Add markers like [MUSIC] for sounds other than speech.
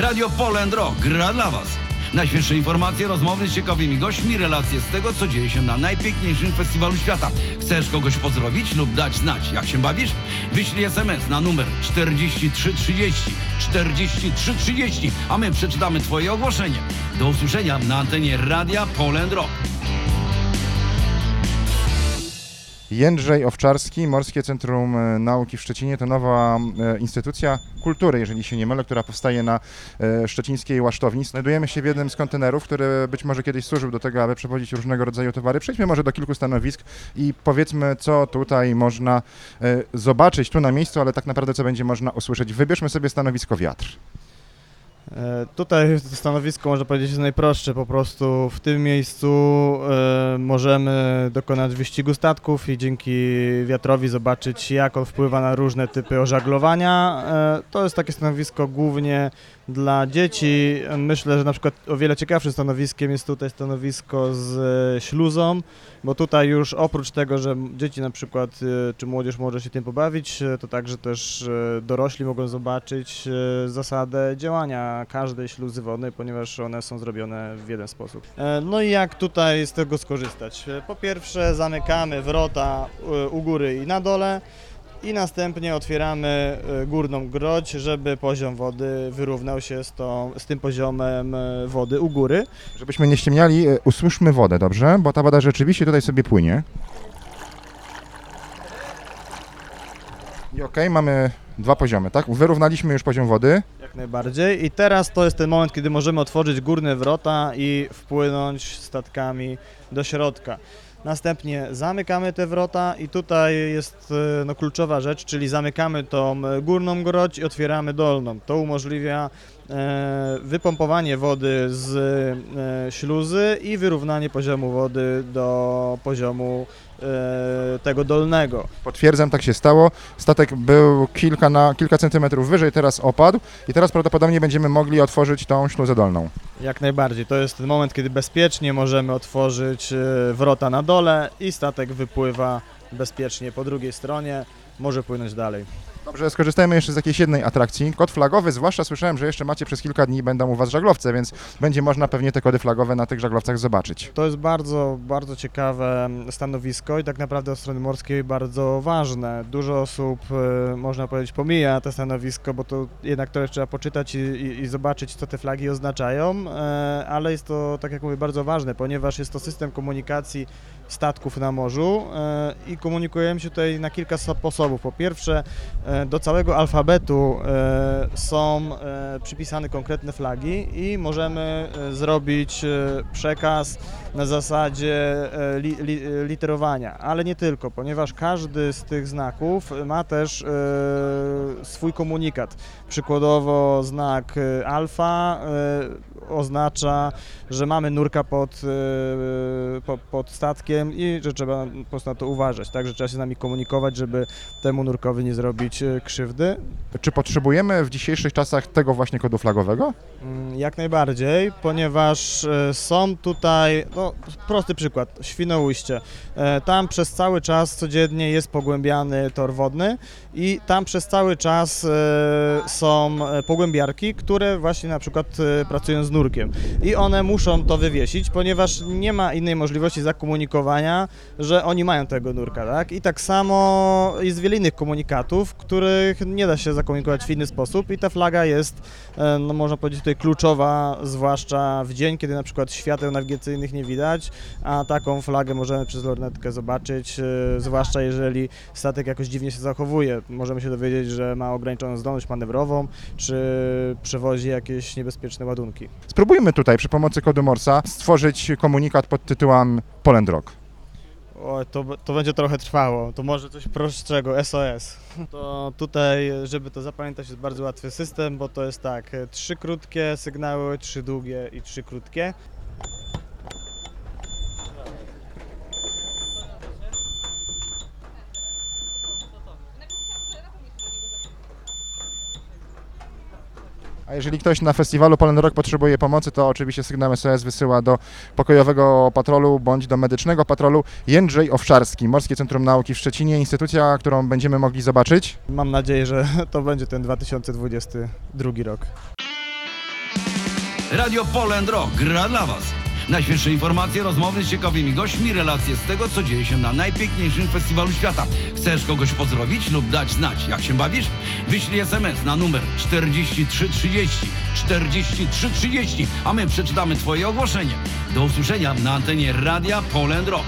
Radio Poland Rock gra dla Was. Najświeższe informacje, rozmowy z ciekawymi gośćmi, relacje z tego, co dzieje się na najpiękniejszym festiwalu świata. Chcesz kogoś pozdrowić lub dać znać, jak się bawisz? Wyślij SMS na numer 4330 4330, a my przeczytamy Twoje ogłoszenie. Do usłyszenia na antenie Radia Poland Rock. Jędrzej Owczarski, Morskie Centrum e, Nauki w Szczecinie to nowa e, instytucja kultury, jeżeli się nie mylę, która powstaje na e, szczecińskiej Łasztowni. Znajdujemy się w jednym z kontenerów, który być może kiedyś służył do tego, aby przewozić różnego rodzaju towary. Przejdźmy może do kilku stanowisk i powiedzmy, co tutaj można zobaczyć tu na miejscu, ale tak naprawdę co będzie można usłyszeć. Wybierzmy sobie stanowisko wiatr. E, Tutaj to stanowisko można powiedzieć jest najprostsze, po prostu w tym miejscu e, możemy dokonać wyścigu statków i dzięki wiatrowi zobaczyć jak on wpływa na różne typy ożaglowania. E, To jest takie stanowisko głównie dla dzieci. Myślę, że na przykład o wiele ciekawszym stanowiskiem jest tutaj stanowisko z śluzą, bo tutaj już oprócz tego, że dzieci na przykład czy młodzież może się tym pobawić, to także też dorośli mogą zobaczyć zasadę działania każdej śluzy wodnej, ponieważ one są zrobione w jeden sposób. E, No i jak tutaj z tego skorzystać? E, Po pierwsze zamykamy wrota e, u góry i na dole i następnie otwieramy górną groć, żeby poziom wody wyrównał się z, tą, z tym poziomem wody u góry. Żebyśmy nie ściemniali, usłyszmy wodę, dobrze? Bo ta woda rzeczywiście tutaj sobie płynie. I okej, mamy dwa poziomy, tak? Wyrównaliśmy już poziom wody. Jak najbardziej. I teraz to jest ten moment, kiedy możemy otworzyć górne wrota i wpłynąć statkami do środka. Następnie zamykamy te wrota i tutaj jest e, no, kluczowa rzecz, czyli zamykamy tą e, górną groć i otwieramy dolną. To umożliwia e, wypompowanie wody z e, śluzy i wyrównanie poziomu wody do poziomu e, tego dolnego. Potwierdzam, tak się stało. Statek był kilka, na, kilka centymetrów wyżej, teraz opadł i teraz prawdopodobnie będziemy mogli otworzyć tą śluzę dolną. Jak najbardziej. To jest ten moment, kiedy bezpiecznie możemy otworzyć e, wrota na dole i statek wypływa bezpiecznie po drugiej stronie, może płynąć dalej. Dobrze, skorzystajmy jeszcze z jakiejś jednej atrakcji. Kod flagowy, zwłaszcza słyszałem, że jeszcze macie przez kilka dni będą u Was żaglowce, więc będzie można pewnie te kody flagowe na tych żaglowcach zobaczyć. To jest bardzo, bardzo ciekawe stanowisko i tak naprawdę od strony morskiej bardzo ważne. Dużo osób, e, można powiedzieć, pomija to stanowisko, bo to jednak trochę trzeba poczytać i, i, i zobaczyć, co te flagi oznaczają, e, ale jest to, tak jak mówię, bardzo ważne, ponieważ jest to system komunikacji statków na morzu e, i komunikujemy się tutaj na kilka sposobów. Po pierwsze, e, do całego alfabetu e, są e, przypisane konkretne flagi i możemy e, zrobić e, przekaz na zasadzie e, li, li, literowania, ale nie tylko, ponieważ każdy z tych znaków ma też e, swój komunikat. Przykładowo znak e, alfa e, oznacza, że mamy nurka pod, e, po, pod statkiem i że trzeba po prostu na to uważać, tak, że trzeba się z nami komunikować, żeby temu nurkowi nie zrobić e, krzywdy. Czy potrzebujemy w dzisiejszych czasach tego właśnie kodu flagowego? Mm, Jak najbardziej, ponieważ e, są tutaj, no prosty przykład, Świnoujście. Tam przez cały czas codziennie jest pogłębiany tor wodny i tam przez cały czas są pogłębiarki, które właśnie na przykład pracują z nurkiem i one muszą to wywiesić, ponieważ nie ma innej możliwości zakomunikowania, że oni mają tego nurka, tak? I tak samo jest wiele innych komunikatów, których nie da się zakomunikować w inny sposób i ta flaga jest e, no można powiedzieć tutaj kluczowa, zwłaszcza w dzień, kiedy na przykład świateł nawigacyjnych nie widać, a taką flagę możemy przez lornetkę zobaczyć, e, zwłaszcza jeżeli statek jakoś dziwnie się zachowuje. Możemy się dowiedzieć, że ma ograniczoną zdolność manewrową, czy przewozi jakieś niebezpieczne ładunki. Spróbujmy tutaj przy pomocy kodu Morsa stworzyć komunikat pod tytułem Poland Rock. To, to będzie trochę trwało. To może coś prostszego, SOS. [LAUGHS] To tutaj, żeby to zapamiętać, jest bardzo łatwy system, bo to jest tak, trzy krótkie sygnały, trzy długie i trzy krótkie. A jeżeli ktoś na festiwalu Poland Rock potrzebuje pomocy, to oczywiście sygnał SOS wysyła do pokojowego patrolu bądź do medycznego patrolu. Jędrzej Owczarski, Morskie Centrum Nauki w Szczecinie, instytucja, którą będziemy mogli zobaczyć. Mam nadzieję, że to będzie ten 2022 rok. Radio Poland Rock gra dla Was. Najświeższe informacje, rozmowy z ciekawymi gośćmi, relacje z tego, co dzieje się na najpiękniejszym festiwalu świata. Chcesz kogoś pozdrowić lub dać znać, jak się bawisz? Wyślij SMS na numer 4330 4330, a my przeczytamy Twoje ogłoszenie. Do usłyszenia na antenie Radia Poland Rock.